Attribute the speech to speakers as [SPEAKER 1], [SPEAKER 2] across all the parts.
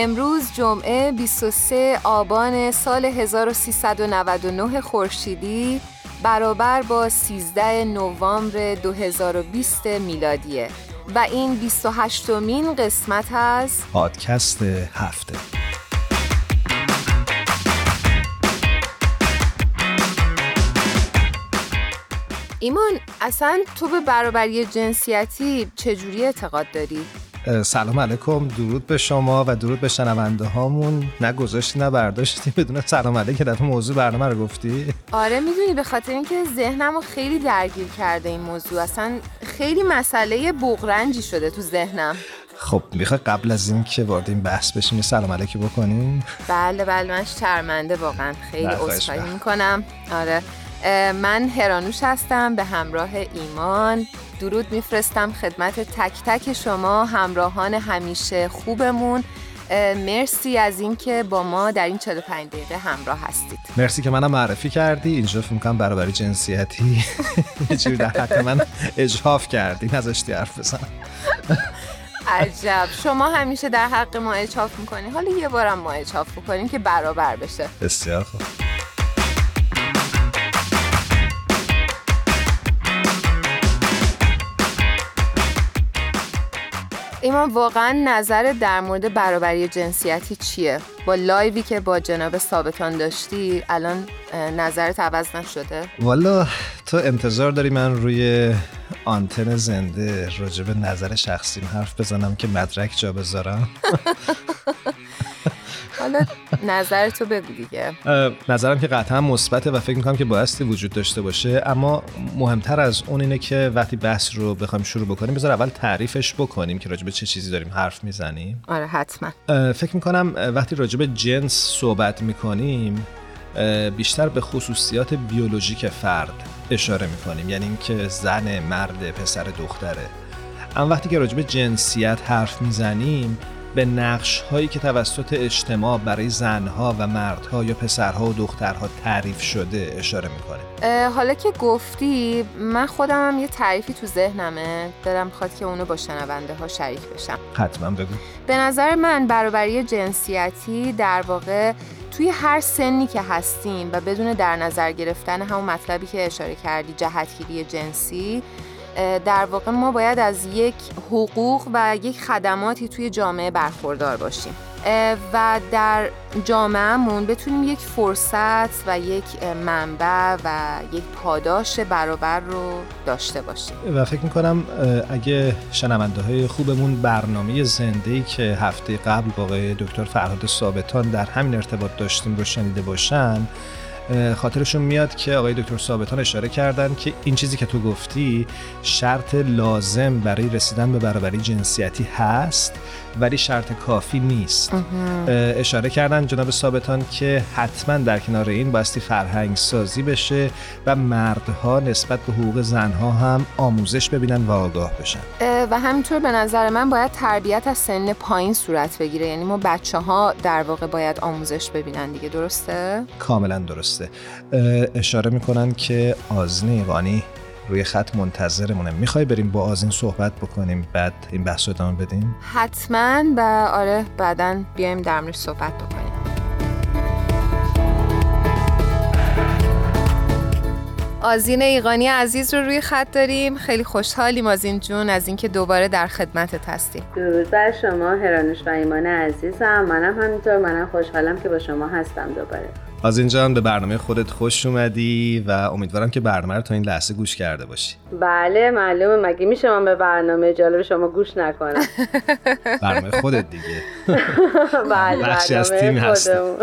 [SPEAKER 1] امروز جمعه 23 آبان سال 1399 خورشیدی برابر با 13 نوامبر 2020 میلادیه و این 28 مین قسمت از
[SPEAKER 2] پادکست هفته
[SPEAKER 1] ایمان اصلا تو به برابری جنسیتی چجوری اعتقاد داری؟
[SPEAKER 2] سلام علیکم درود به شما و درود به شنونده هامون. نه گذاشتی نه برداشتی. بدون سلام علیک که دفعه موضوع برنامه رو گفتی؟
[SPEAKER 1] آره می‌دونی به خاطر اینکه ذهنم رو خیلی درگیر کرده این موضوع. اصلا خیلی مسئله بغرنجی شده تو ذهنم.
[SPEAKER 2] خب می‌خوای قبل از این که وارد این بحث بشیم سلام علیکی بکنیم؟
[SPEAKER 1] بله بله من شرمنده واقعا. خیلی عذرخواهی می‌کنم. آره. من هرانوش هستم به همراه ایمان. درود میفرستم خدمت تک تک شما همراهان همیشه خوبمون. مرسی از اینکه با ما در این 45 دقیقه همراه هستید.
[SPEAKER 2] مرسی که منم معرفی کردی. اینجا فکر می‌کنم برابری جنسیتی. یه در حق من اجحاف کردی. نذاشتی حرف بزنم.
[SPEAKER 1] عجب. شما همیشه در حق ما اجحاف می‌کنی. حالا یه بارم ما اجحاف بکنیم که برابر بشه.
[SPEAKER 2] بسیار خوب.
[SPEAKER 1] ایمان واقعا نظر در مورد برابری جنسیتی چیه؟ با لایوی که با جناب ثابتان داشتی الان نظرت عوض نشده؟
[SPEAKER 2] والا تو انتظار داری من روی آنتن زنده راجب نظر شخصیم حرف بزنم که مدرک جا بذارم
[SPEAKER 1] حالا نظر تو بگو دیگه.
[SPEAKER 2] نظرم که قطعا مثبته و فکر می‌کنم که بایستی وجود داشته باشه اما مهمتر از اون اینه که وقتی بحث رو بخوایم شروع بکنیم بذار اول تعریفش بکنیم که راجب چه چیزی داریم حرف می‌زنیم.
[SPEAKER 1] آره حتما.
[SPEAKER 2] فکر می‌کنم وقتی راجب جنس صحبت می‌کنیم بیشتر به خصوصیات بیولوژیک فرد اشاره می‌کنیم یعنی اینکه زن مرد پسر دختره. اما وقتی که راجب جنسیت حرف می‌زنیم به نقش هایی که توسط اجتماع برای زنها و مردها یا پسرها و دخترها تعریف شده اشاره می‌کنه.
[SPEAKER 1] حالا که گفتی من خودم هم یه تعریفی تو ذهنمه. دلم می‌خواد که اونو با شنونده ها شریک بشم.
[SPEAKER 2] حتما بگو.
[SPEAKER 1] به نظر من برابری جنسیتی در واقع توی هر سنی که هستیم و بدون در نظر گرفتن همون مطلبی که اشاره کردی جهتگیری جنسی در واقع ما باید از یک حقوق و یک خدماتی توی جامعه برخوردار باشیم. و در جامعهمون بتونیم یک فرصت و یک منبع و یک پاداش برابر رو داشته باشیم.
[SPEAKER 2] و فکر می‌کنم اگه شنونده های خوبمون برنامه زنده که هفته قبل با دکتر فرهاد ثابتان در همین ارتباط داشتیم رو شنیده باشن خاطرشون میاد که آقای دکتر ثابتان اشاره کردن که این چیزی که تو گفتی شرط لازم برای رسیدن به برابری جنسیتی هست. ولی شرط کافی نیست. اشاره کردن جناب ثابتان که حتما در کنار این باستی فرهنگ سازی بشه و مردها نسبت به حقوق زنها هم آموزش ببینن و آگاه بشن.
[SPEAKER 1] و همینطور به نظر من باید تربیت از سن پایین صورت بگیره. یعنی ما بچه ها در واقع باید آموزش ببینن دیگه. درسته؟
[SPEAKER 2] کاملا درسته. اشاره می‌کنن که آزنی قانی روی خط منتظرمونه. می‌خوای بریم با آزین صحبت بکنیم بعد این بحث رو ادامه بدیم؟
[SPEAKER 1] حتما و آره بعدا بیایم در صحبت بکنیم. آزین ایقانی عزیز رو روی خط داریم. خیلی خوشحالیم آزین جون از اینکه دوباره در خدمتت هستیم.
[SPEAKER 3] درود بر شما هرانوش و ایمان عزیزم. منم همینطور. منم خوشحالم که با شما هستم دوباره.
[SPEAKER 2] از اینجا به برنامه خودت خوش اومدی و امیدوارم که برنامه رو تا این لحظه گوش کرده باشی.
[SPEAKER 3] بله معلومه. مگه میشه من به برنامه جالب شما گوش نکنم؟
[SPEAKER 2] برنامه خودت دیگه.
[SPEAKER 3] بله
[SPEAKER 2] بخشی از تیم هستم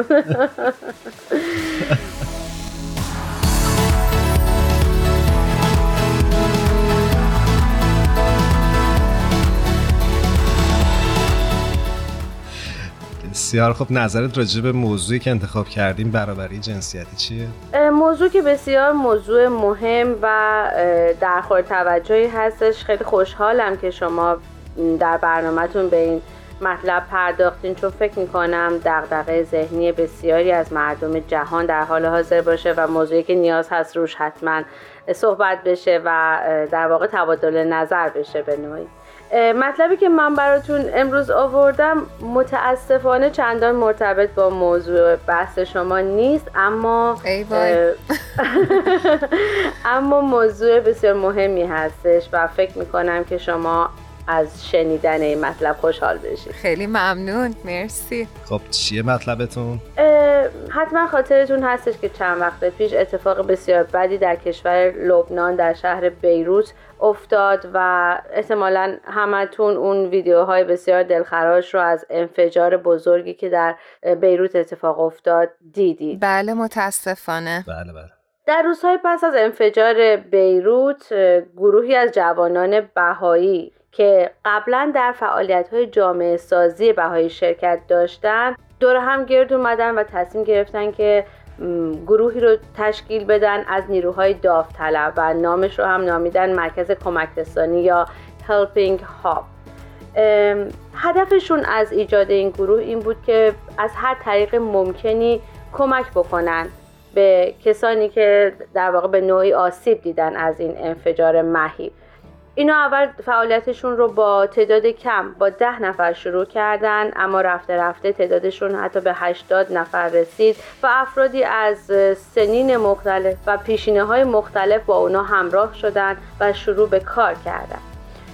[SPEAKER 2] بسیار خب نظرت راجع به موضوعی که انتخاب کردیم برابری جنسیتی چیه؟
[SPEAKER 3] موضوع که بسیار موضوع مهم و در خور توجهی هستش خیلی خوشحالم که شما در برنامهتون به این مطلب پرداختین چون فکر می‌کنم دغدغه ذهنی بسیاری از مردم جهان در حال حاضر باشه و موضوعی که نیاز هست روش حتما صحبت بشه و در واقع تبادل نظر بشه به نوعی مطلبی که من براتون امروز آوردم متاسفانه چندان مرتبط با موضوع بحث شما نیست اما اما موضوع بسیار مهمی هستش و فکر می‌کنم که شما از شنیدن این مطلب خوشحال بشید
[SPEAKER 1] خیلی ممنون. مرسی.
[SPEAKER 2] خب چیه مطلبتون؟
[SPEAKER 3] حتما خاطرتون هستش که چند وقت پیش اتفاق بسیار بدی در کشور لبنان در شهر بیروت افتاد و احتمالا همتون اون ویدیوهای بسیار دلخراش رو از انفجار بزرگی که در بیروت اتفاق افتاد دیدید.
[SPEAKER 1] بله متاسفانه.
[SPEAKER 2] بله بله.
[SPEAKER 3] در روزهای پس از انفجار بیروت گروهی از جوانان بهایی که قبلا در فعالیت های جامعه سازی شرکت داشتن دور هم گرد اومدن و تصمیم گرفتن که گروهی رو تشکیل بدن از نیروهای داوطلب و نامش رو هم نامیدن مرکز کمک رسانی یا Helping Hub. هدفشون از ایجاد این گروه این بود که از هر طریق ممکنی کمک بکنن به کسانی که در واقع به نوعی آسیب دیدن از این انفجار مهیب اینا اول فعالیتشون رو با تعداد کم با ده نفر شروع کردن اما رفته رفته تعدادشون حتی به 80 نفر رسید و افرادی از سنین مختلف و پیشینه های مختلف با اونا همراه شدن و شروع به کار کردن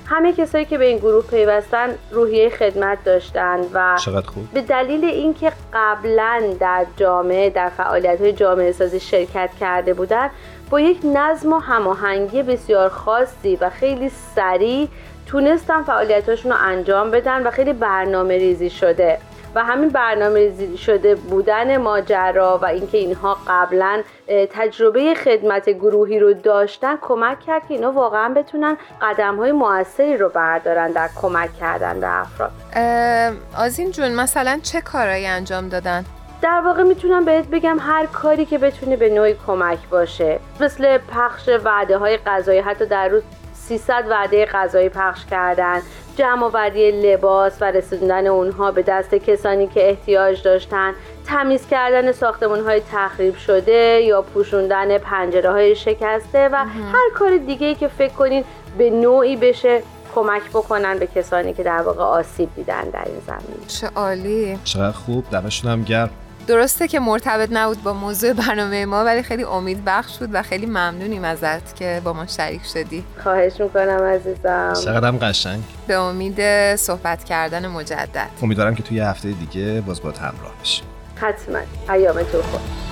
[SPEAKER 3] همه کسایی که به این گروه پیوستن روحیه خدمت داشتن و
[SPEAKER 2] خوب.
[SPEAKER 3] به دلیل اینکه قبلا در جامعه در فعالیت های جامعه سازی شرکت کرده بودن با یک نظم و هماهنگی بسیار خاصی و خیلی سریع تونستن فعالیتاشون رو انجام بدن و خیلی برنامه ریزی شده و همین برنامه ریزی شده بودن ماجرا و اینکه اینها قبلا تجربه خدمت گروهی رو داشتن کمک کرد که اینا واقعا بتونن قدم های موثری رو بردارن در کمک کردن به افراد
[SPEAKER 1] آزین جون مثلا چه کارایی انجام دادن؟
[SPEAKER 3] در واقع می‌تونم بهت بگم هر کاری که بتونه به نوعی کمک باشه. مثل پخش وعده های غذایی حتی در روز 300 وعده غذایی پخش کردن جمع آوری لباس و رسوندن اونها به دست کسانی که احتیاج داشتن تمیز کردن ساختمون های تخریب شده یا پوشوندن پنجره های شکسته و هر کار دیگه که فکر کنین به نوعی بشه کمک بکنن به کسانی که در واقع آسیب دیدن در این زمین
[SPEAKER 1] چه عالی.
[SPEAKER 2] چقدر خوب. دمشون هم گرم.
[SPEAKER 1] درسته که مرتبط نبود با موضوع برنامه ما ولی خیلی امید بخش بود و خیلی ممنونیم ازت که با ما شریک شدی.
[SPEAKER 3] خواهش می‌کنم عزیزم.
[SPEAKER 2] چقدرم قشنگ.
[SPEAKER 1] به امید صحبت کردن مجدد.
[SPEAKER 2] امیدوارم که توی هفته دیگه باز با همراه بشیم.
[SPEAKER 3] حتما. ایامتون خوش.
[SPEAKER 4] راه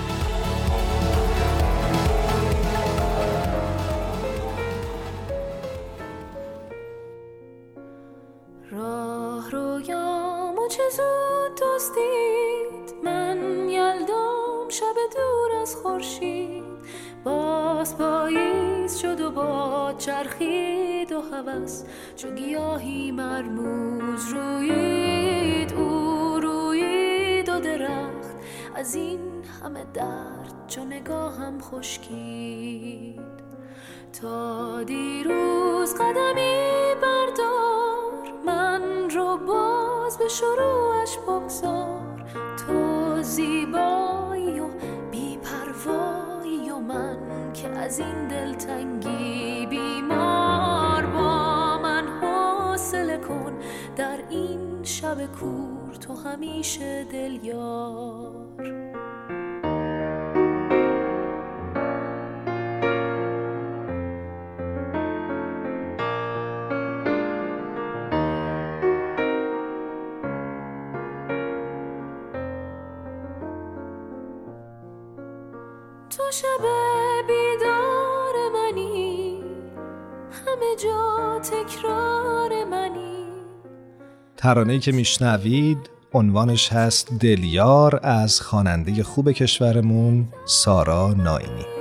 [SPEAKER 4] هوس چو گیاهی مرموز روید او روید و درخت. از این همه درد چو نگاهم خشکید. تا دیروز قدمی بردار من رو باز به شروعش بگذار. تو زیبایی و بیپروایی و من که از این دلتنگی در این شب کور تو همیشه دل یار. تو شب بیدار منی همه جا تکرار
[SPEAKER 2] ترانه‌ای که میشنوید عنوانش هست دلیار از خواننده خوب کشورمون سارا ناینی.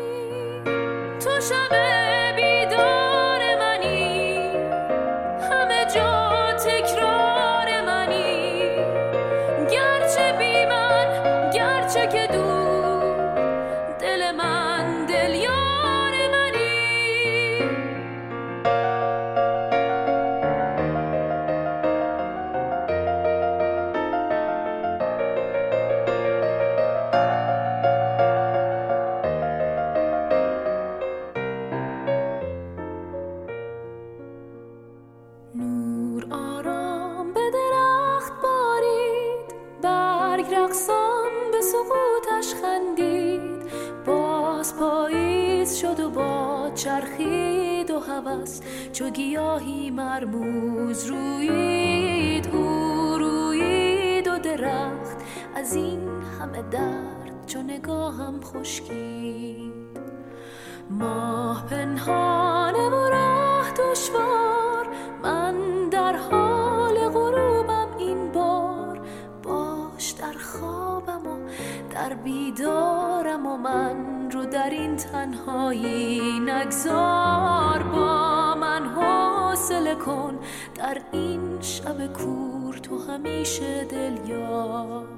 [SPEAKER 4] همه درد چو نگاهم خشکید. ماه پنهانه و راه دشوار من در حال غروبم این بار. باش در خوابم و در بیدارم و من رو در این تنهایی نگذار. با من حاصل کن در این شب کور تو همیشه دل یار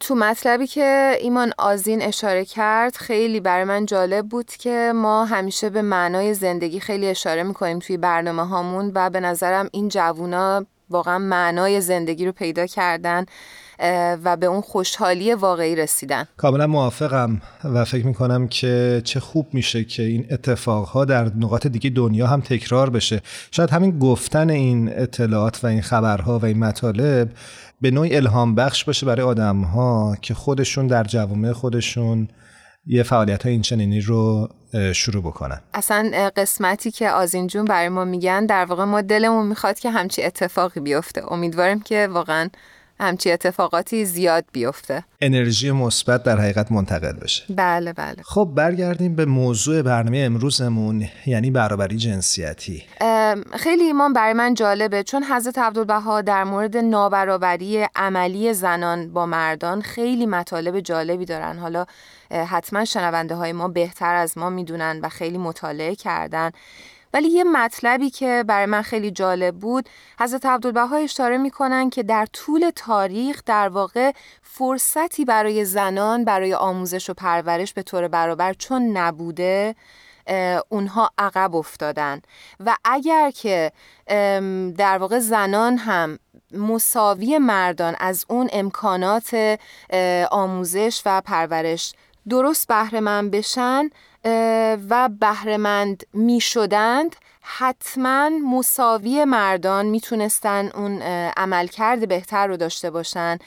[SPEAKER 1] تو مطلبی که ایمان آزین اشاره کرد خیلی برای من جالب بود که ما همیشه به معنای زندگی خیلی اشاره می‌کنیم توی برنامه هامون و به نظرم این جوونا واقعا معنای زندگی رو پیدا کردن و به اون خوشحالی واقعی رسیدن.
[SPEAKER 2] کاملا موافقم و فکر می‌کنم که چه خوب میشه که این اتفاقها در نقاط دیگه دنیا هم تکرار بشه. شاید همین گفتن این اطلاعات و این خبرها و این مطالب به نوعی الهام بخش باشه برای آدم ها که خودشون در جوامع خودشون یه فعالیت های این چنینی رو شروع بکنن.
[SPEAKER 1] اصلا قسمتی که آزین جون برای ما میگن در واقع ما دلمون می‌خواد که همچی اتفاقی بیفته. امیدواریم که واقعا همچی اتفاقاتی زیاد بیفته.
[SPEAKER 2] انرژی مثبت در حقیقت منتقل بشه.
[SPEAKER 1] بله بله.
[SPEAKER 2] خب برگردیم به موضوع برنامه امروزمون یعنی برابری جنسیتی.
[SPEAKER 1] خیلی ایمان برای من جالبه چون حضرت عبدالبها در مورد نابرابری عملی زنان با مردان خیلی مطالب جالبی دارن. حالا حتما شنونده های ما بهتر از ما می‌دونن و خیلی مطالعه کردن. ولی یه مطلبی که برای من خیلی جالب بود حضرت عبدالبها اشاره می‌کنن که در طول تاریخ در واقع فرصتی برای زنان برای آموزش و پرورش به طور برابر چون نبوده اونها عقب افتادن. و اگر که در واقع زنان هم مساوی مردان از اون امکانات آموزش و پرورش درست بهره من بشن و بهرهمند می شدند حتما مساوی مردان می‌تونستن اون عملکرد بهتر رو داشته باشن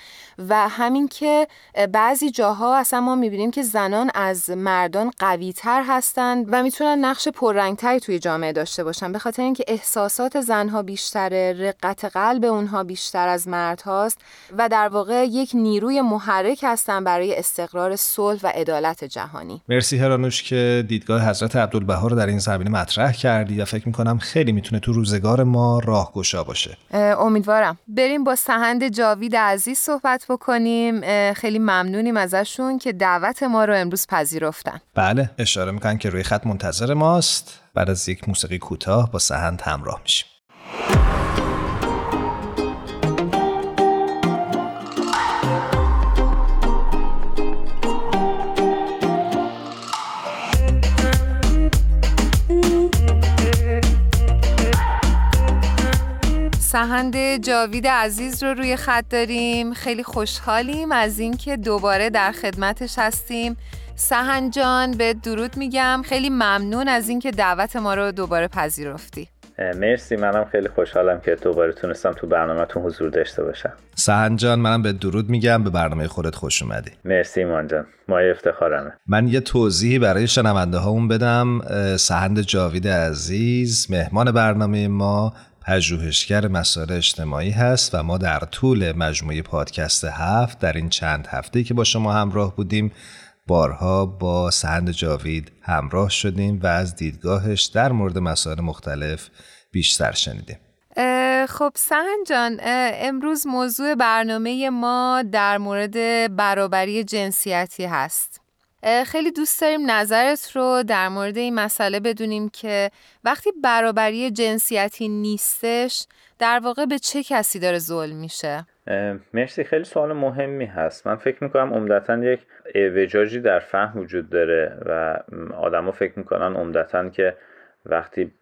[SPEAKER 1] و همین که بعضی جاها اصلا ما می‌بینیم که زنان از مردان قوی تر هستند و می‌تونن نقش پررنگتری توی جامعه داشته باشن به خاطر اینکه احساسات زنها بیشتره رقت قلب اونها بیشتر از مرد هاست و در واقع یک نیروی محرک هستن برای استقرار صلح و عدالت جهانی.
[SPEAKER 2] مرسی هرانوش که دیدگاه حضرت عبدالبها رو در این زمینه مطرح کردی و فکر می‌کنم خیلی می‌تونه تو روزگار ما راهگشا باشه.
[SPEAKER 1] امیدوارم. بریم با سهند جاوید عزیز صحبت بکنیم. خیلی ممنونیم ازشون که دعوت ما رو امروز پذیرفتن.
[SPEAKER 2] بله اشاره می‌کنن که روی خط منتظر ماست. بعد از یک موسیقی کوتاه با سهند همراه میشیم.
[SPEAKER 1] سهند جاوید عزیز رو روی خط داریم. خیلی خوشحالیم از اینکه دوباره در خدمتش هستیم. سهند جان به درود میگم. خیلی ممنون از اینکه دعوت ما رو دوباره پذیرفتی.
[SPEAKER 5] مرسی. منم خیلی خوشحالم که دوباره تونستم تو برنامهتون حضور داشته باشم.
[SPEAKER 2] سهند جان منم به درود میگم. به برنامه خودت خوش اومدی.
[SPEAKER 5] مرسی ایمان جان. مایه افتخارمه.
[SPEAKER 2] من یه توضیحی برای شنونده هامون بدم سهند جاوید عزیز مهمان برنامه ما. پژوهشگر مسائل اجتماعی هست و ما در طول مجموعه پادکست هفت در این چند هفته که با شما همراه بودیم بارها با سهند جاوید همراه شدیم و از دیدگاهش در مورد مسائل مختلف بیشتر شنیدیم.
[SPEAKER 1] خب سهن جان امروز موضوع برنامه ما در مورد برابری جنسیتی هست. خیلی دوست داریم نظرت رو در مورد این مسئله بدونیم که وقتی برابری جنسیتی نیستش در واقع به چه کسی داره ظلم میشه؟
[SPEAKER 5] مرسی. خیلی سوال مهمی هست. من فکر می‌کنم عمدتا یک اعوجاجی در فهم وجود داره و آدما فکر می‌کنن عمدتا که وقتی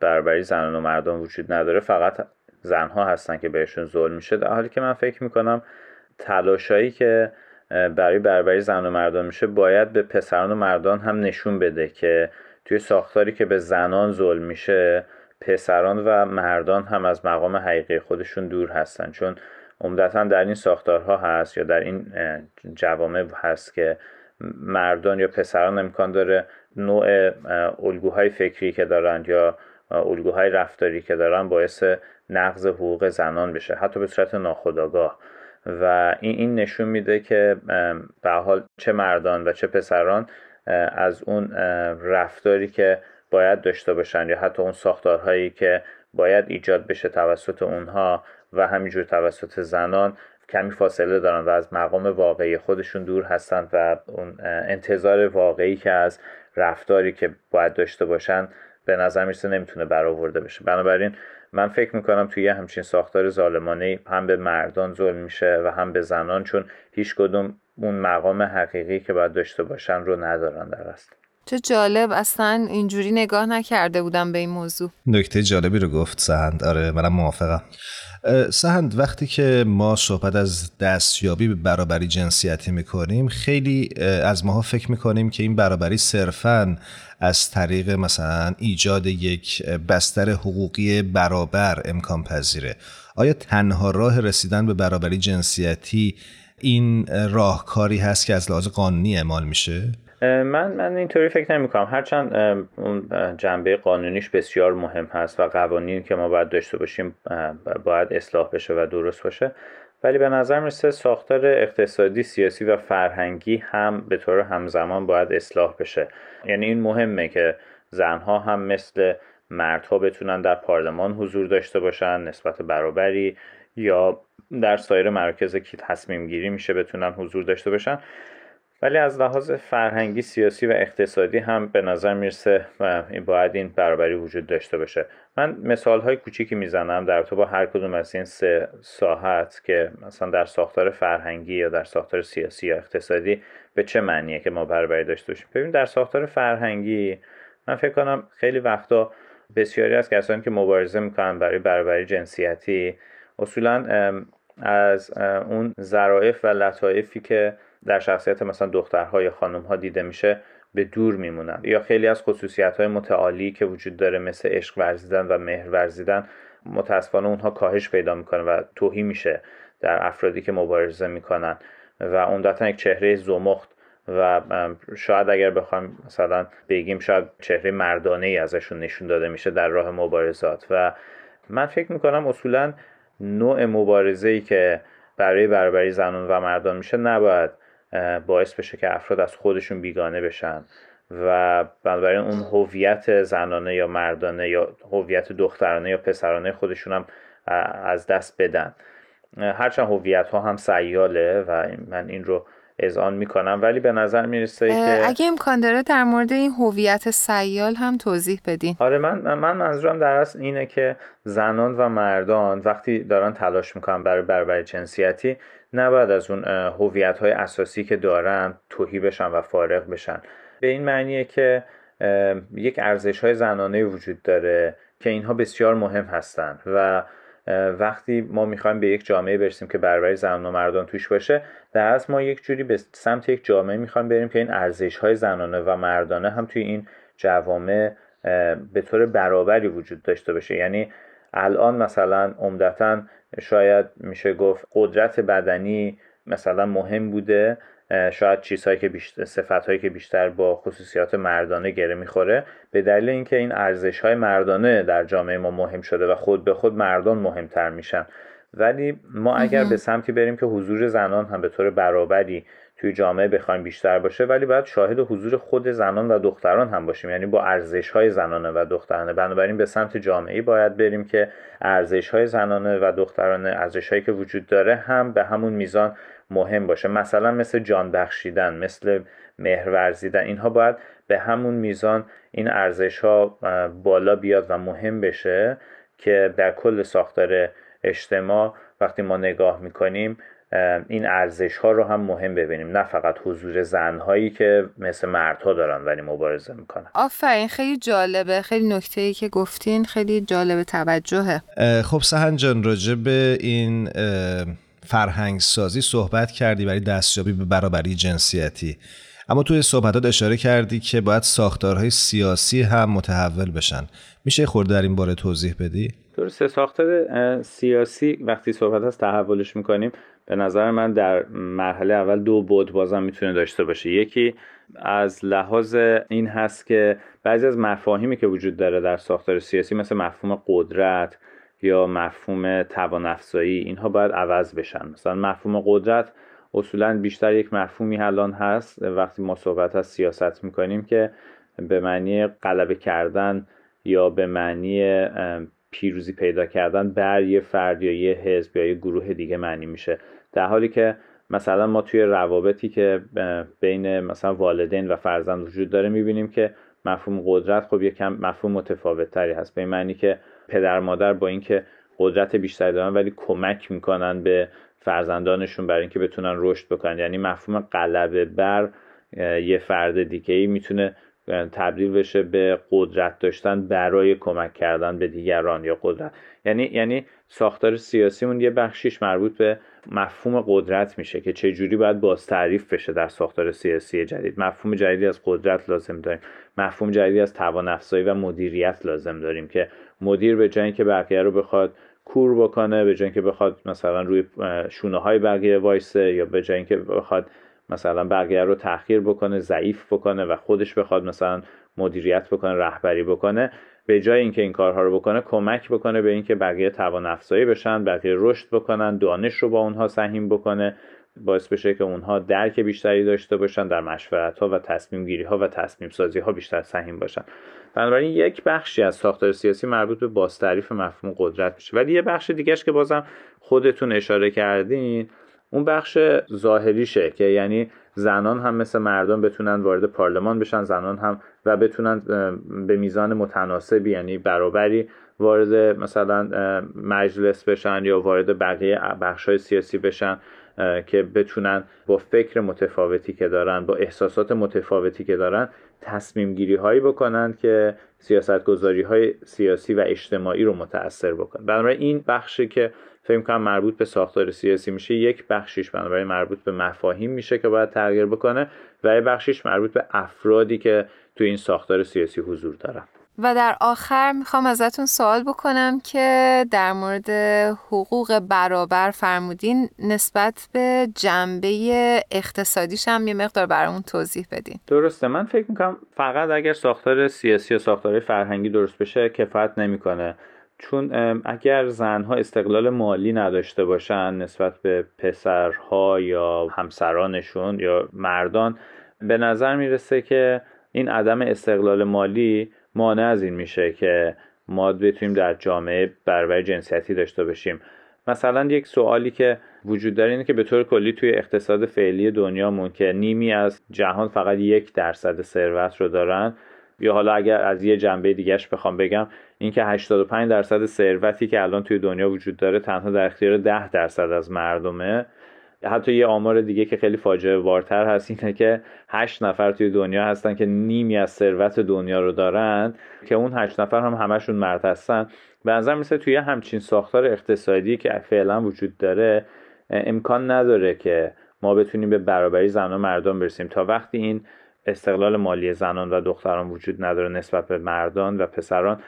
[SPEAKER 5] برابری زنان و مردم وجود نداره فقط زنها هستن که بهشون ظلم میشه. در حالی که من فکر می‌کنم تلاشایی که برای برابری زن و مردان میشه باید به پسران و مردان هم نشون بده که توی ساختاری که به زنان ظلم میشه پسران و مردان هم از مقام حقیقی خودشون دور هستن. چون عمدتا در این ساختارها هست یا در این جوامع هست که مردان یا پسران امکان داره نوع الگوهای فکری که دارند یا الگوهای رفتاری که دارن باعث نقض حقوق زنان بشه حتی به صورت ناخودآگاه. و این این نشون میده که به حال چه مردان و چه پسران از اون رفتاری که باید داشته باشن یا حتی اون ساختارهایی که باید ایجاد بشه توسط اونها و همینجور توسط زنان کمی فاصله دارن و از مقام واقعی خودشون دور هستند و اون انتظار واقعی که از رفتاری که باید داشته باشن به نظر می‌رسه نمی‌تونه برآورده بشه. بنابراین من فکر می‌کنم توی همچین ساختار ظالمانه هم به مردان ظلم میشه و هم به زنان چون هیچ کدوم اون مقام حقیقی که باید داشته باشن رو ندارن در اصل.
[SPEAKER 1] چه جالب اصلا اینجوری نگاه نکرده بودم به این موضوع.
[SPEAKER 2] نکته جالبی رو گفت سهند. آره منم موافقم. سهند وقتی که ما صحبت از دستیابی به برابری جنسیتی می‌کنیم خیلی از ماها فکر می‌کنیم که این برابری صرفا از طریق مثلا ایجاد یک بستر حقوقی برابر امکان پذیره. آیا تنها راه رسیدن به برابری جنسیتی این راهکاری هست که از لحاظ قانونی اعمال میشه؟
[SPEAKER 5] من من اینطوری فکر نمی کنم هرچند اون جنبه قانونیش بسیار مهم هست و قوانین که ما باید داشته باشیم باید اصلاح بشه و درست باشه. ولی به نظر می‌رسه ساختار اقتصادی سیاسی و فرهنگی هم به طور همزمان باید اصلاح بشه. یعنی این مهمه که زنها هم مثل مردها بتونن در پارلمان حضور داشته باشن نسبت برابری یا در سایر مراکز که تصمیم گیری میشه بتونن حضور داشته باشن. ولی از لحاظ فرهنگی سیاسی و اقتصادی هم به نظر می‌رسه و باید این برابری وجود داشته باشه. من مثال های کوچیکی می‌زنم در تو با هر کدوم از این سه ساحت که مثلا در ساختار فرهنگی یا در ساختار سیاسی یا اقتصادی به چه معنیه که ما برابری داشته باشیم. ببین در ساختار فرهنگی من فکر کنم خیلی وقتا بسیاری از کسانی که مبارزه می‌کنن برای برابری جنسیتی اصولا از اون ظرافت و لطایفی که در شخصیت مثلا دخترها یا خانمها دیده میشه به دور میمونن. یا خیلی از خصوصیت های متعالی که وجود داره مثل عشق ورزیدن و مهر ورزیدن متاسفانه اونها کاهش پیدا می‌کنه و توهی میشه در افرادی که مبارزه می‌کنن. و عمدتا یک چهره زمخت و شاید اگر بخوایم مثلا بگیم شاید چهره مردانه ای ازشون نشون داده میشه در راه مبارزات. و من فکر می‌کنم اصولا نوع مبارزه ای که برای برابری زنان و مردان میشه نباید باعث بشه که افراد از خودشون بیگانه بشن و بنابراین اون هویت زنانه یا مردانه یا هویت دخترانه یا پسرانه خودشون هم از دست بدن. هرچند هویت ها هم سیاله و من این رو اذعان می‌کنم ولی به نظر می‌رسه که
[SPEAKER 1] اگه امکان داره در مورد این هویت سیال هم توضیح بدین.
[SPEAKER 5] آره من من منظورم در اصل اینه که زنان و مردان وقتی دارن تلاش می‌کنن برای برابری جنسیتی نباید از اون هویت های اساسی که دارن توهی بشن و فارغ بشن. به این معنیه که یک ارزش های زنانه وجود داره که اینها بسیار مهم هستند و وقتی ما می‌خوایم به یک جامعه برسیم که برابری زنان و مردان توش باشه در اصل ما یک جوری به سمت یک جامعه می‌خوایم بریم که این ارزش های زنانه و مردانه هم توی این جوامع به طور برابری وجود داشته باشه. یعنی الان مثلا عمدتا شاید میشه گفت قدرت بدنی مثلا مهم بوده. شاید چیزهایی که بیشتر صفتهایی که بیشتر با خصوصیات مردانه گره می‌خوره. به دلیل اینکه این ارزش های مردانه در جامعه ما مهم شده و خود به خود مردان مهمتر میشن. ولی ما اگر به سمتی بریم که حضور زنان هم به طور برابری توی جامعه بخوایم بیشتر باشه ولی باید شاهد حضور خود زنان و دختران هم باشیم. یعنی با ارزش های زنانه و دخترانه. بنابراین به سمت جامعه باید بریم که ارزش های زنانه و دخترانه ارزش هایی که وجود داره هم به همون میزان مهم باشه. مثلا مثل جان بخشیدن مثل مهر ورزیدن اینها باید به همون میزان این ارزش ها بالا بیاد و مهم بشه که در کل ساختار اجتماع وقتی ما نگاه می‌کنیم این ارزش ها رو هم مهم ببینیم نه فقط حضور زن هایی که مثل مردها دارن ولی مبارزه می‌کنن.
[SPEAKER 1] آفرین خیلی جالبه. خیلی نکته ای که گفتین خیلی جالب توجهه.
[SPEAKER 2] خب سهن جان راجع به این فرهنگ سازی صحبت کردی برای دستیابی به برابری جنسیتی. اما توی صحبتات اشاره کردی که باید ساختارهای سیاسی هم متحول بشن. میشه خورده در این باره توضیح بدی؟
[SPEAKER 5] درسته. ساختار سیاسی وقتی صحبت از تحولش می‌کنیم به نظر من در مرحله اول دو بود بازم می‌تونه داشته باشه. یکی از لحاظ این هست که بعضی از مفاهیمی که وجود داره در ساختار سیاسی مثل مفهوم قدرت یا مفهوم توان افزایی اینها باید عوض بشن. مثلا مفهوم قدرت اصولا بیشتر یک مفهومی الان هست. وقتی ما صحبت از سیاست می‌کنیم که به معنی غلبه کردن یا به معنی پیروزی پیدا کردن بر یه فرد یا یه حزب یا یه گروه دیگه معنی میشه. در حالی که مثلا ما توی روابطی که بین مثلا والدین و فرزند وجود داره می‌بینیم که مفهوم قدرت خب یکم مفهوم متفاوت تری هست. به این معنی که پدر مادر با اینکه قدرت بیشتری دارن ولی کمک می‌کنن به فرزندانشون برای اینکه بتونن رشد بکنن. یعنی مفهوم غلبه بر یه فرد دیگه ای می‌تونه تبدیل بشه به قدرت داشتن برای کمک کردن به دیگران یا قدرت. یعنی یعنی ساختار سیاسیمون یه بخشیش مربوط به مفهوم قدرت میشه که چه جوری باید باز تعریف بشه در ساختار سیاسی جدید. مفهوم جدیدی از قدرت لازم داریم. مفهوم جدیدی از توان افزایی و مدیریت لازم داریم که مدیر به جای اینکه بقیه رو بخواد کور بکنه به جای اینکه بخواد مثلا روی شونه های بقیه وایسه یا به جای اینکه بخواد مثلا بقیه رو تحقیر بکنه ضعیف بکنه و خودش بخواد مثلا مدیریت بکنه رهبری بکنه به جای اینکه این کارها رو بکنه کمک بکنه به اینکه بقیه توان افزایی بشن بقیه رشد بکنن دانش رو با اونها سهیم بکنه باعث بشه که اونها درک بیشتری داشته باشن در مشورت ها و تصمیم گیری ها و تصمیم سازی ها بیشتر سهیم باشن. بنابراین یک بخشی از ساختار سیاسی مربوط به بازتعریف مفهوم قدرت میشه. ولی یه بخش دیگهش که بازم خودتون اشاره کردین اون بخش ظاهریشه که یعنی زنان هم مثل مردان بتونن وارد پارلمان بشن زنان هم و بتونن به میزان متناسبی یعنی برابری وارد مثلا مجلس بشن یا وارد بقیه بخشای سیاسی بشن که بتونن با فکر متفاوتی که دارن با احساسات متفاوتی که دارن تصمیم گیری هایی بکنن که سیاست گذاری های سیاسی و اجتماعی رو متاثر بکنن. بنابراین این بخشی که فکر کنم مربوط به ساختار سیاسی میشه. یک بخشیش بنابراین مربوط به مفاهیم میشه که باید تغییر بکنه و یک بخشیش مربوط به افرادی که تو این ساختار سیاسی حضور دارن.
[SPEAKER 1] و در آخر می‌خوام ازتون سوال بکنم که در مورد حقوق برابر فرمودین نسبت به جنبه اقتصادیش هم یه مقدار برامون توضیح بدین.
[SPEAKER 5] درسته. من فکر می‌کنم فقط اگر ساختار سیاسی و ساختار فرهنگی درست بشه کفایت نمی‌کنه. چون اگر زنها استقلال مالی نداشته باشن نسبت به پسرها یا همسرانشون یا مردان به نظر می‌رسه که این عدم استقلال مالی مانع از این میشه که ما بتونیم در جامعه برابر جنسیتی داشته باشیم. مثلا یک سوالی که وجود داره اینه که به طور کلی توی اقتصاد فعلی دنیامون که نیمی از جهان فقط یک درصد ثروت رو دارن یا حالا اگر از یه جنبه دیگهش بخوام بگم اینکه 85 درصد ثروتی که الان توی دنیا وجود داره تنها در اختیار 10 درصد از مردمه. حتی یه آمار دیگه که خیلی فاجعه وارتر هست اینه که 8 نفر توی دنیا هستن که نیمی از ثروت دنیا رو دارن که اون 8 نفر هم همشون مرد هستن. به نظر مثل توی همچین ساختار اقتصادی که فعلا وجود داره امکان نداره که ما بتونیم به برابری زن و مردان برسیم. تا وقتی این استقلال مالی زنان و دختران وجود نداره نسبت به مردان و پسران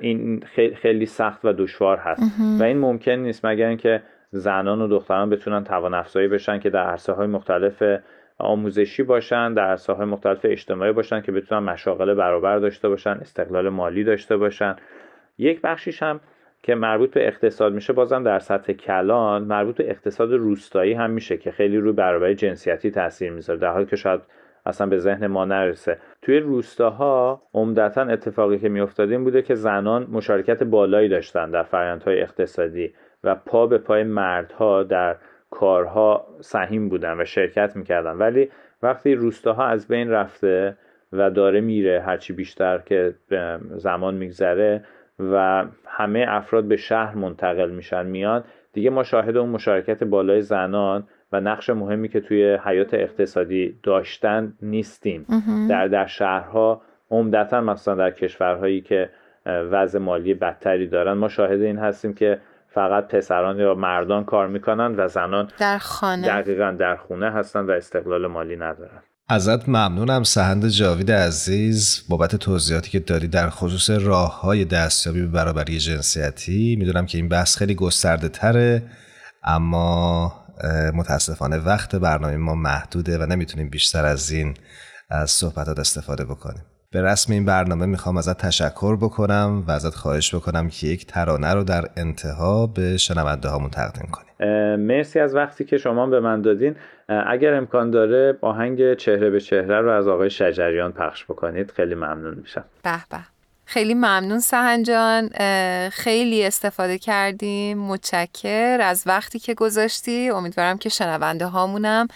[SPEAKER 5] این خیلی سخت و دشوار هست. و این ممکن نیست مگر اینکه زنان و دختران بتونن توان افزایی بشن که در عرصه های مختلف آموزشی باشن در عرصه های مختلف اجتماعی باشن که بتونن مشاغل برابر داشته باشن استقلال مالی داشته باشن. یک بخشیش هم که مربوط به اقتصاد میشه بازم در سطح کلان مربوط به اقتصاد روستایی هم میشه که خیلی روی برابری جنسیتی تاثیر می‌ذاره در حالی که شاید اصلا به ذهن ما نرسه. توی روستاها عمدتا اتفاقی که میافتاد این بوده که زنان مشارکت بالایی داشتن در فرآیندهای اقتصادی و پا به پای مردها در کارها سهیم بودن و شرکت می‌کردن. ولی وقتی روستاها از بین رفته و داره میره هرچی بیشتر که زمان میگذره و همه افراد به شهر منتقل میشن میان دیگه ما شاهد اون مشارکت بالای زنان و نقش مهمی که توی حیات اقتصادی داشتن نیستیم. در در شهرها عمدتا مثلا در کشورهایی که وضع مالی بدتری دارن ما شاهد این هستیم که فقط پسران یا مردان کار می‌کنن و زنان
[SPEAKER 1] در خانه.
[SPEAKER 5] دقیقا در خونه هستن و استقلال مالی ندارن.
[SPEAKER 2] ازت ممنونم سهند جاوید عزیز بابت توضیحاتی که داری در خصوص راه های دستیابی به برابری جنسیتی. می‌دونم که این بحث خیلی گسترده تره اما متاسفانه وقت برنامه ما محدوده و نمی‌تونیم بیشتر از این از صحبتات استفاده بکنیم. به رسم این برنامه می‌خوام ازت تشکر بکنم و ازت خواهش بکنم که یک ترانه رو در انتها به شنونده هامون تقدیم کنیم
[SPEAKER 5] مرسی از وقتی که شما به من دادین. اگر امکان داره آهنگ چهره به چهره رو از آقای شجریان پخش بکنید خیلی ممنون میشم.
[SPEAKER 1] به به. خیلی ممنون سهنجان خیلی استفاده کردیم. متشکر از وقتی که گذاشتی. امیدوارم که شنونده هامونم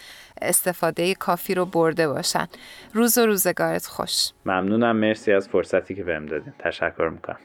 [SPEAKER 1] استفاده کافی رو برده باشن. روز و روزگارت خوش.
[SPEAKER 5] ممنونم. مرسی از فرصتی که بهم دادین. تشکر می‌کنم.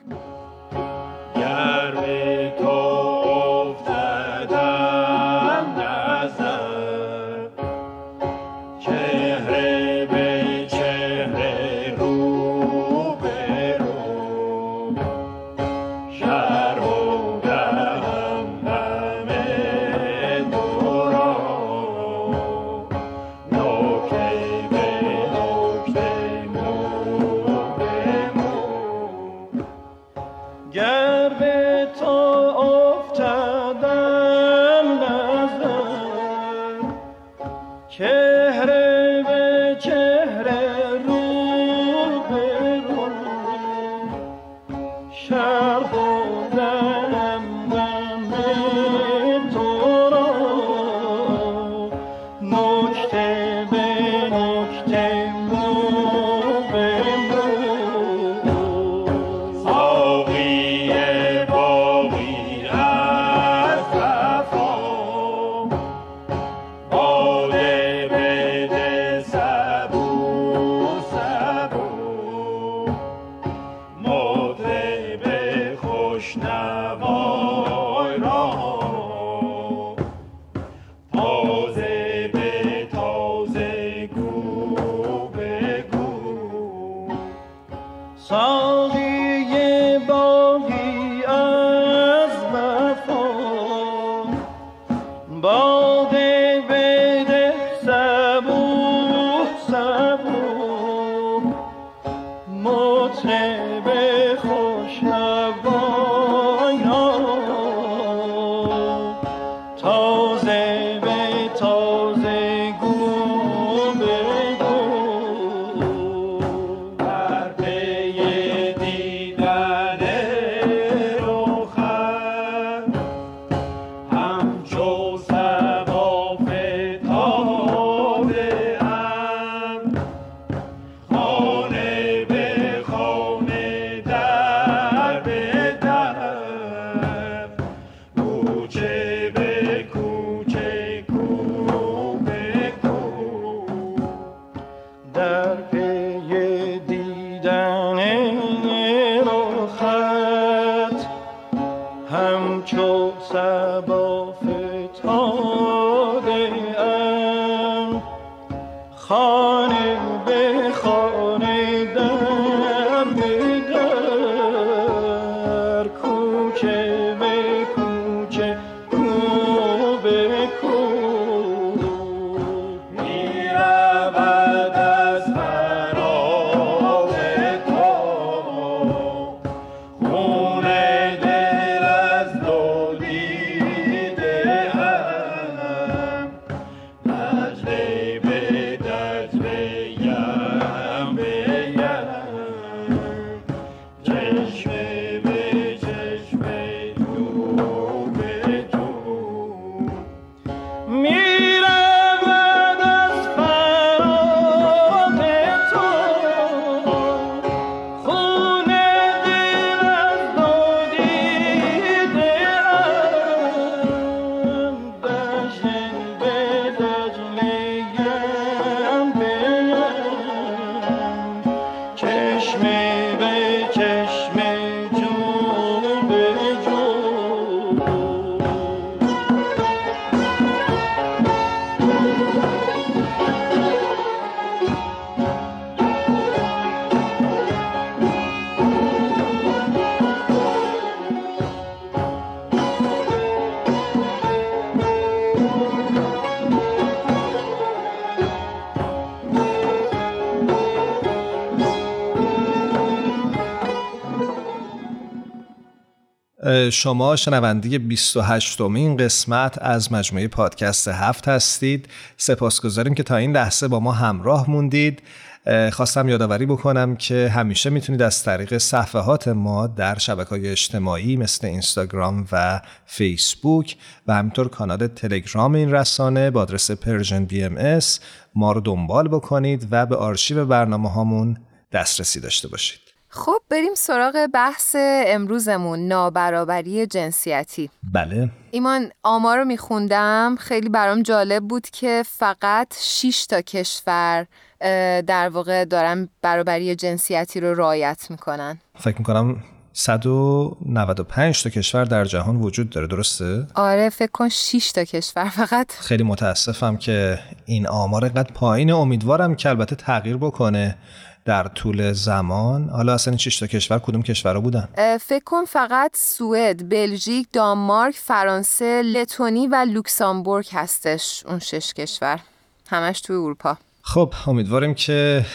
[SPEAKER 2] شما شنونده 28 مین قسمت از مجموعه پادکست هفت هستید. سپاسگزاریم که تا این لحظه با ما همراه موندید. خواستم یادآوری بکنم که همیشه می‌تونید از طریق صفحات ما در شبکه های اجتماعی مثل اینستاگرام و فیسبوک و همینطور کانال تلگرام این رسانه با آدرس Persian BMS ما رو دنبال بکنید و به آرشیو برنامه هامون دسترسی داشته باشید.
[SPEAKER 1] خب بریم سراغ بحث امروزمون نابرابری جنسیتی.
[SPEAKER 2] بله.
[SPEAKER 1] ایمان آمار رو میخوندم. خیلی برام جالب بود که فقط 6 تا کشور در واقع دارن برابری جنسیتی رو رعایت می‌کنن.
[SPEAKER 2] فکر می‌کنم 195 تا کشور در جهان وجود داره. درسته؟
[SPEAKER 1] آره فکر کن 6 تا کشور فقط.
[SPEAKER 2] خیلی متاسفم که این آمار قد پایین امیدوارم که البته تغییر بکنه. در طول زمان؟ حالا اصلا این 6 تا کشور کدوم کشورها بودن؟
[SPEAKER 1] فکر کن فقط سوئد، بلژیک، دانمارک، فرانسه، لتونی و لوکسامبورگ هستش اون شش کشور. همش توی اروپا.
[SPEAKER 2] خب امیدواریم که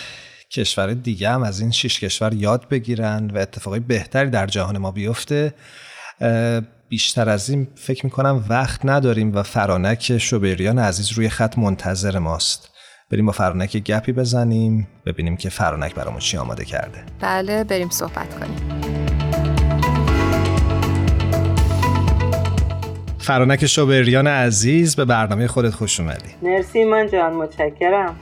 [SPEAKER 2] کشور دیگه هم از این 6 کشور یاد بگیرن و اتفاقی بهتری در جهان ما بیفته. بیشتر از این فکر می‌کنم وقت نداریم و فرانک شوبریان عزیز روی خط منتظر ماست. بریم با فرانک گپی بزنیم ببینیم که فرانک برامون چی آماده کرده.
[SPEAKER 1] بله بریم صحبت کنیم.
[SPEAKER 2] فرانک شوبریان عزیز به برنامه خودت خوش اومدی.
[SPEAKER 6] مرسی من جان متشکرم.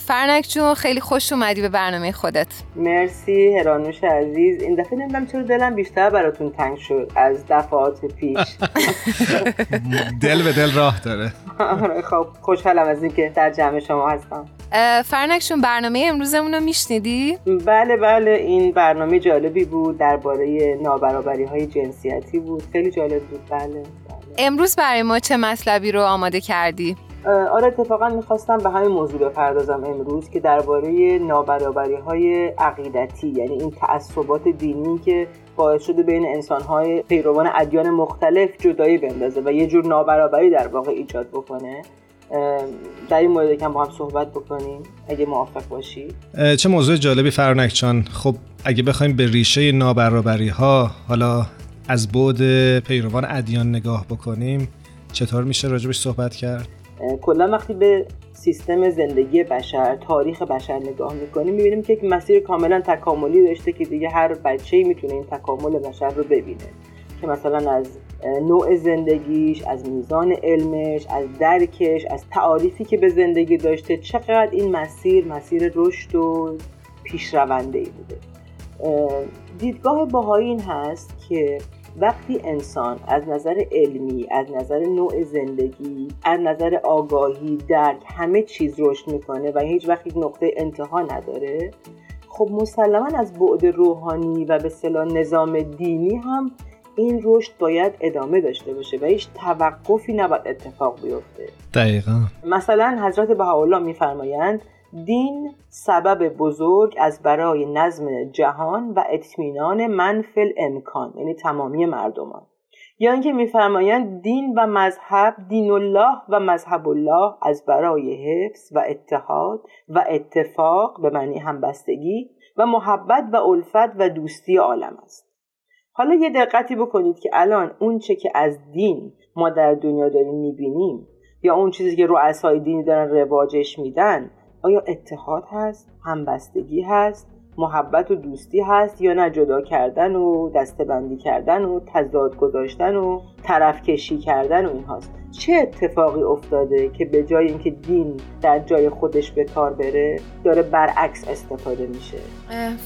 [SPEAKER 1] فرنک جون خیلی خوش اومدی به برنامه خودت.
[SPEAKER 6] مرسی هرانوش عزیز. این دفعه نمی‌دونم چرا دلم بیشتر براتون تنگ شد از دفعات پیش.
[SPEAKER 2] دل به دل راه داره.
[SPEAKER 6] آره، خب خوشحالم از اینکه در جمع شما هستم.
[SPEAKER 1] اه، فرنک جون برنامه امروزمون رو میشنیدی؟
[SPEAKER 6] بله بله این برنامه جالبی بود درباره نابرابری های جنسیتی بود. خیلی جالب بود. بله, بله.
[SPEAKER 1] امروز برای ما چه مطلبی رو آماده کردی؟
[SPEAKER 6] آره اتفاقا می‌خواستم به همین موضوع بپردازم امروز که درباره نابرابری های عقیدتی یعنی این تعصبات دینی که باعث شده بین انسانهای پیروان ادیان مختلف جدایی بندازه و یه جور نابرابری در واقع ایجاد بکنه. در این مورد کم با هم صحبت بکنیم اگه موافق باشی.
[SPEAKER 2] چه موضوع جالبی فرانک جان. خب اگه بخوایم به ریشه نابرابری ها حالا از بعد پیروان ادیان نگاه بکنیم چطور میشه راجبش صحبت کرد؟
[SPEAKER 6] کلا وقتی به سیستم زندگی بشر تاریخ بشر نگاه می‌کنیم می‌بینیم که یک مسیر کاملا تکاملی داشته که دیگه هر بچه می‌تونه این تکامل بشر رو ببینه. که مثلا از نوع زندگیش از میزان علمش از درکش از تعاریفی که به زندگی داشته چقدر این مسیر مسیر رشد و پیشرونده ای بوده. اه، دیدگاه باهایی این هست که وقتی انسان از نظر علمی از نظر نوع زندگی از نظر آگاهی درک همه چیز رشد می‌کنه و هیچ وقت یک نقطه انتها نداره خب مسلما از بعد روحانی و به صلاح نظام دینی هم این رشد باید ادامه داشته باشه و هیچ توقفی نباید اتفاق بیفته.
[SPEAKER 2] دقیقا.
[SPEAKER 6] مثلا حضرت بهاءالله میفرمایند دین سبب بزرگ از برای نظم جهان و اطمینان منفل امکان یعنی تمامی مردمان. یا اینکه میفرمایند دین و مذهب دین الله و مذهب الله از برای حفظ و اتحاد و اتفاق به معنی همبستگی و محبت و الفت و دوستی عالم است. حالا یه دقتی بکنید که الان اون چه که از دین ما در دنیا داریم می‌بینیم یا اون چیزی که رؤسای دینی دارن رواجش میدن آیا اتحاد هست؟ همبستگی هست؟ محبت و دوستی هست؟ یا نه جدا کردن و دستبندی کردن و تضاد گذاشتن و طرف کشی کردن و این هاست چه اتفاقی افتاده که به جای اینکه دین در جای خودش به کار بره داره برعکس استفاده میشه؟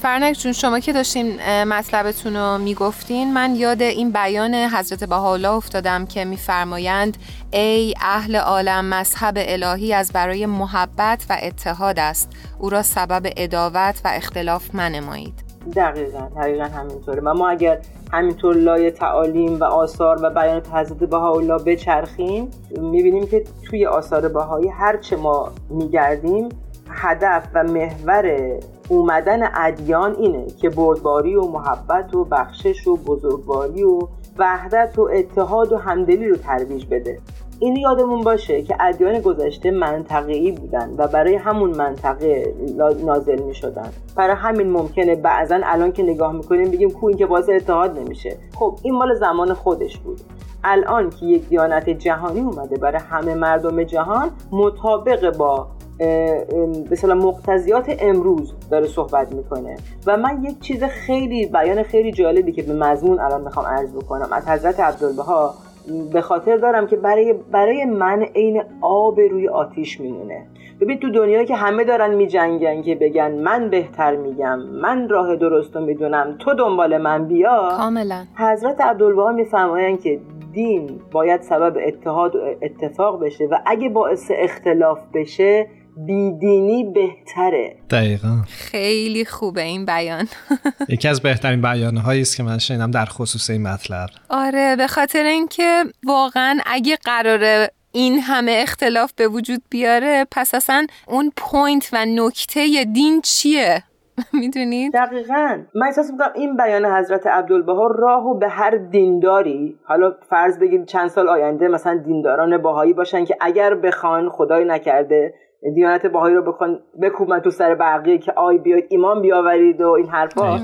[SPEAKER 1] فرنک جون شما که داشتین مطلبتون رو می‌گفتین من یاد این بیان حضرت بهاءالله افتادم که میفرمایند ای اهل عالم مذهب الهی از برای محبت و اتحاد است. او را سبب اداوت و اختلاف منمایید.
[SPEAKER 6] دقیقا دقیقا همینطوره. و ما اگر همینطور لای تعالیم و آثار و بیانات حضرت بهاءالله بچرخیم می‌بینیم که توی آثار بهایی هرچه ما میگردیم هدف و محور اومدن ادیان اینه که بردباری و محبت و بخشش و بزرگواری و وحدت و اتحاد و همدلی رو ترویج بده. این یادمون باشه که ادیان گذشته منطقه‌ای بودن و برای همون منطقه نازل می شدن برای همین ممکنه بعضا الان که نگاه می‌کنیم بگیم کو این که باعث اتحاد نمیشه. خب این مال زمان خودش بود. الان که یک دیانت جهانی اومده برای همه مردم جهان مطابق با به مقتضیات امروز داره صحبت می‌کنه. و من یک چیز خیلی بیان خیلی جالبی که به مضمون الان می‌خوام عرض بکنم. از حضرت عبدالبها به خاطر دارم که برای برای من عین آب روی آتیش میمونه. ببین تو دنیایی که همه دارن میجنگن که بگن من بهتر میگم من راه درست رو می‌دونم تو دنبال من بیا.
[SPEAKER 1] کاملا.
[SPEAKER 6] حضرت عبدالبها میفرمایند که دین باید سبب اتحاد و اتفاق بشه و اگه باعث اختلاف بشه بیدینی بهتره.
[SPEAKER 2] دقیقا.
[SPEAKER 1] خیلی خوبه این بیان.
[SPEAKER 2] یکی از بهترین بیانهایی است که من شنیدم در خصوص این مطلب.
[SPEAKER 1] آره به خاطر اینکه واقعا اگه قراره این همه اختلاف به وجود بیاره پس اصلا اون point و نکته دین چیه؟ می‌دونید؟
[SPEAKER 6] دقیقا. من احساس می‌کنم این بیان حضرت عبدالبها راهو به هر دینداری. حالا فرض بگید چند سال آینده مثلا دینداران بهایی باشن که اگر بخوان خدای نکرده دیانت باهایی رو بکن بکوبن تو سر بقیه که آی بیاید ایمان بیاورید و این حرفا.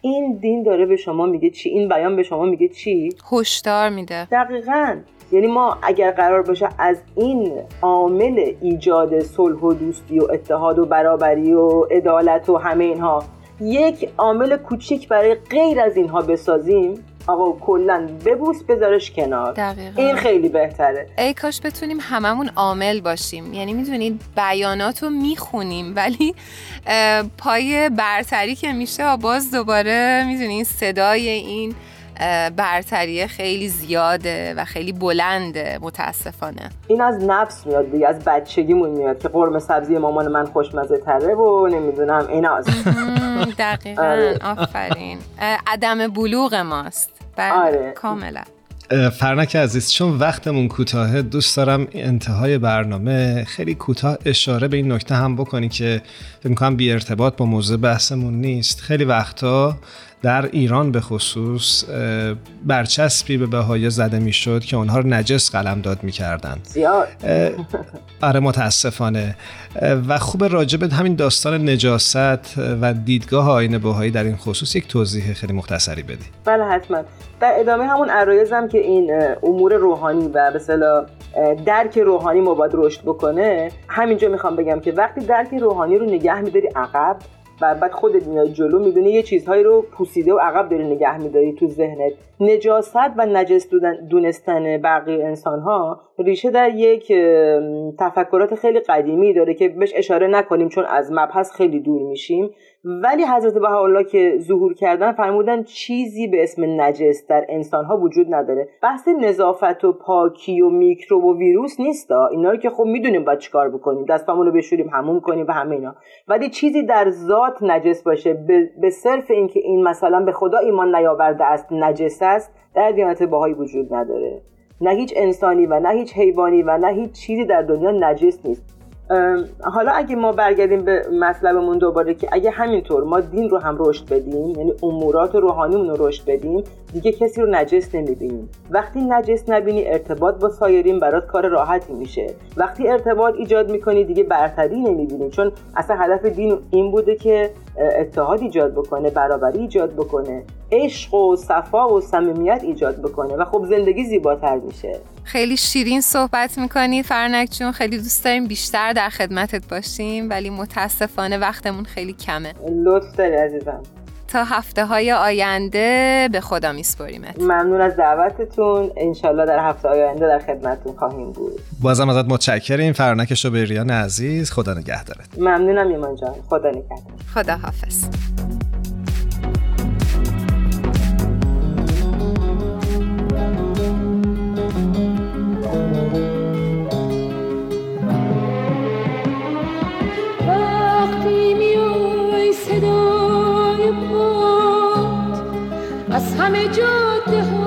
[SPEAKER 6] این دین داره به شما میگه چی؟ این بیان به شما میگه چی؟
[SPEAKER 1] هشدار میده.
[SPEAKER 6] دقیقا. یعنی ما اگر قرار باشه از این عامل ایجاد صلح و دوستی و اتحاد و برابری و عدالت و همه اینها یک عامل کوچیک برای غیر از اینها بسازیم آقا کلا ببوس بذارش کنار.
[SPEAKER 1] دقیقا.
[SPEAKER 6] این خیلی بهتره.
[SPEAKER 1] ای کاش بتونیم هممون عامل باشیم. یعنی می‌دونید بیانات رو می‌خونیم ولی پای برتری که میشه باز دوباره می‌دونید صدای این برتری خیلی زیاده و خیلی بلنده متاسفانه.
[SPEAKER 6] این از نفس میاد دیگه از بچگیمون میاد که قرمه سبزی مامان من خوشمزه تره و نمی‌دونم این از.
[SPEAKER 1] دقیقا. آره. آفرین. عدم بلوغ ماست. آره. کاملا
[SPEAKER 2] فرنک عزیز چون وقتمون کوتاهه دوست دارم انتهای برنامه خیلی کوتاه اشاره به این نکته هم بکنی که فکر می‌کنم بی ارتباط با موضوع بحثمون نیست خیلی وقتا در ایران به خصوص برچسبی به بهای زده می‌شد که اونها رو نجس قلم داد می‌کردن
[SPEAKER 6] زیاد.
[SPEAKER 2] آره متاسفانه. و خوب راجب همین داستان نجاست و دیدگاه آین بهایی در این خصوص یک توضیح خیلی مختصری بدی.
[SPEAKER 6] بله حتما. در ادامه همون عرایزم که این امور روحانی و به درک روحانی ما باید رشد بکنه همینجا می‌خوام بگم که وقتی درک روحانی رو نگه میداری عقب و بعد خودت میای جلو می‌بینی یه چیزهایی رو پوسیده و عقب داری نگه میداری تو ذهنت. نجاست و نجس دونستن بقیه انسان ها ریشه در یک تفکرات خیلی قدیمی داره که بهش اشاره نکنیم چون از مبحث خیلی دور میشیم. ولی حضرت بهاءالله که ظهور کردن فرمودن چیزی به اسم نجس در انسانها وجود نداره. بحث نظافت و پاکی و میکروب و ویروس نیست اینا رو که خب می‌دونیم باید چیکار بکنیم. دستامون رو بشوریم هموم کنیم و همه اینا. ولی چیزی در ذات نجس باشه به صرف اینکه این مثلا به خدا ایمان نیاورده است نجس است در دیانت باهایی وجود نداره. نه هیچ انسانی و نه هیچ حیوانی و نه هیچ چیزی در دنیا نجس نیست. حالا اگه ما برگردیم به مطلبمون دوباره که اگه همینطور ما دین رو هم رشد بدیم یعنی امورات روحانیمون رو رشد بدیم دیگه کسی رو نجس نمی‌بینیم. وقتی نجس نبینی ارتباط با سایرین برات کار راحتی میشه. وقتی ارتباط ایجاد می‌کنی دیگه برتری نمی‌بینی. چون اصلا هدف دین این بوده که اتحاد ایجاد بکنه برابری ایجاد بکنه. عشق و صفا و صمیمیت ایجاد بکنه و خب زندگی زیباتر میشه.
[SPEAKER 1] خیلی شیرین صحبت می‌کنی فرنک چون خیلی دوست داریم بیشتر در خدمتت باشیم ولی متاسفانه وقتمون خیلی کمه.
[SPEAKER 6] لطف داری عزیزم.
[SPEAKER 1] تا هفته های آینده به خدا میسپریمت
[SPEAKER 6] ممنون از دعوتتون. انشالله در هفته های آینده در خدمتتون خواهیم بود.
[SPEAKER 2] بازم ازت متشکریم. فرنک شوبریان عزیز. خدا نگهدارت.
[SPEAKER 6] ممنونم ایمان جان. خدا نگهدار.
[SPEAKER 1] خدا حافظ
[SPEAKER 4] همه جاده ها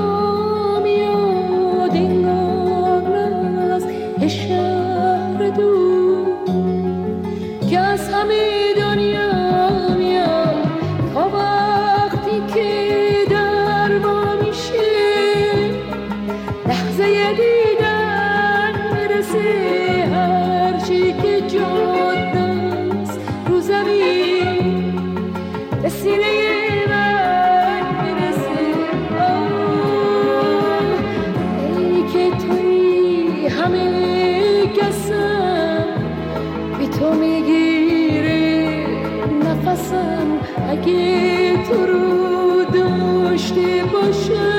[SPEAKER 4] تو رو داشته باشم.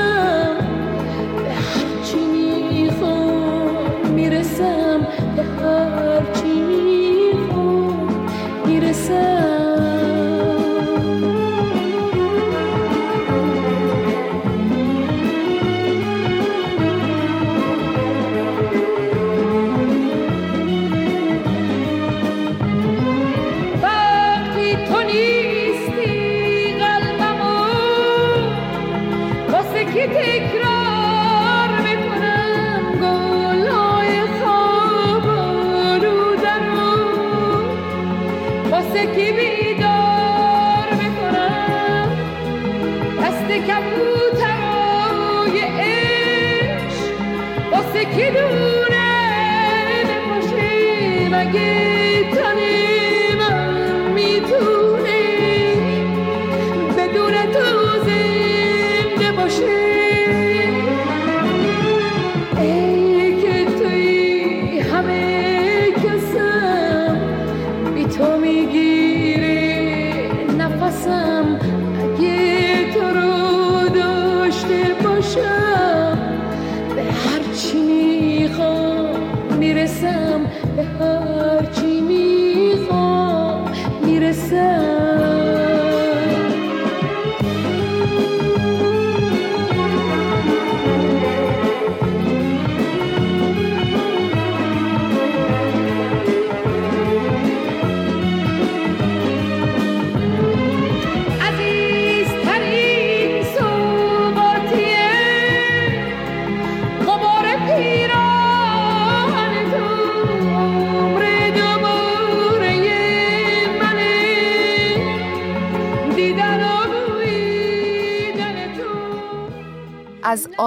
[SPEAKER 1] از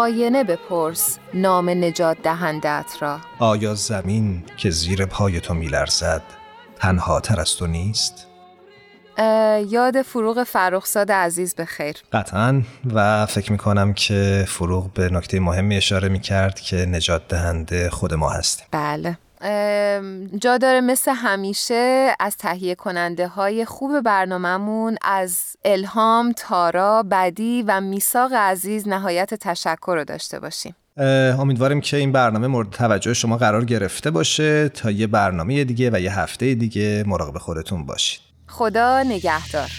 [SPEAKER 1] آینه بپرس نام نجات دهندت را.
[SPEAKER 2] آیا زمین که زیر پای تو میلرزد تنها تر از تو نیست؟
[SPEAKER 1] یاد فروغ فرخزاد عزیز به خیر
[SPEAKER 2] قطعا و فکر می‌کنم که فروغ به نکته مهمی اشاره می‌کرد که نجات دهنده خود ما هستیم
[SPEAKER 1] بله. جا داره مثل همیشه از تهیه کننده های خوب برنامهمون از الهام، تارا، بدی و میساق عزیز نهایت تشکر رو داشته باشیم.
[SPEAKER 2] امیدواریم که این برنامه مورد توجه شما قرار گرفته باشه تا یه برنامه دیگه و یه هفته دیگه مراقب خودتون باشید.
[SPEAKER 1] خدا نگهدار.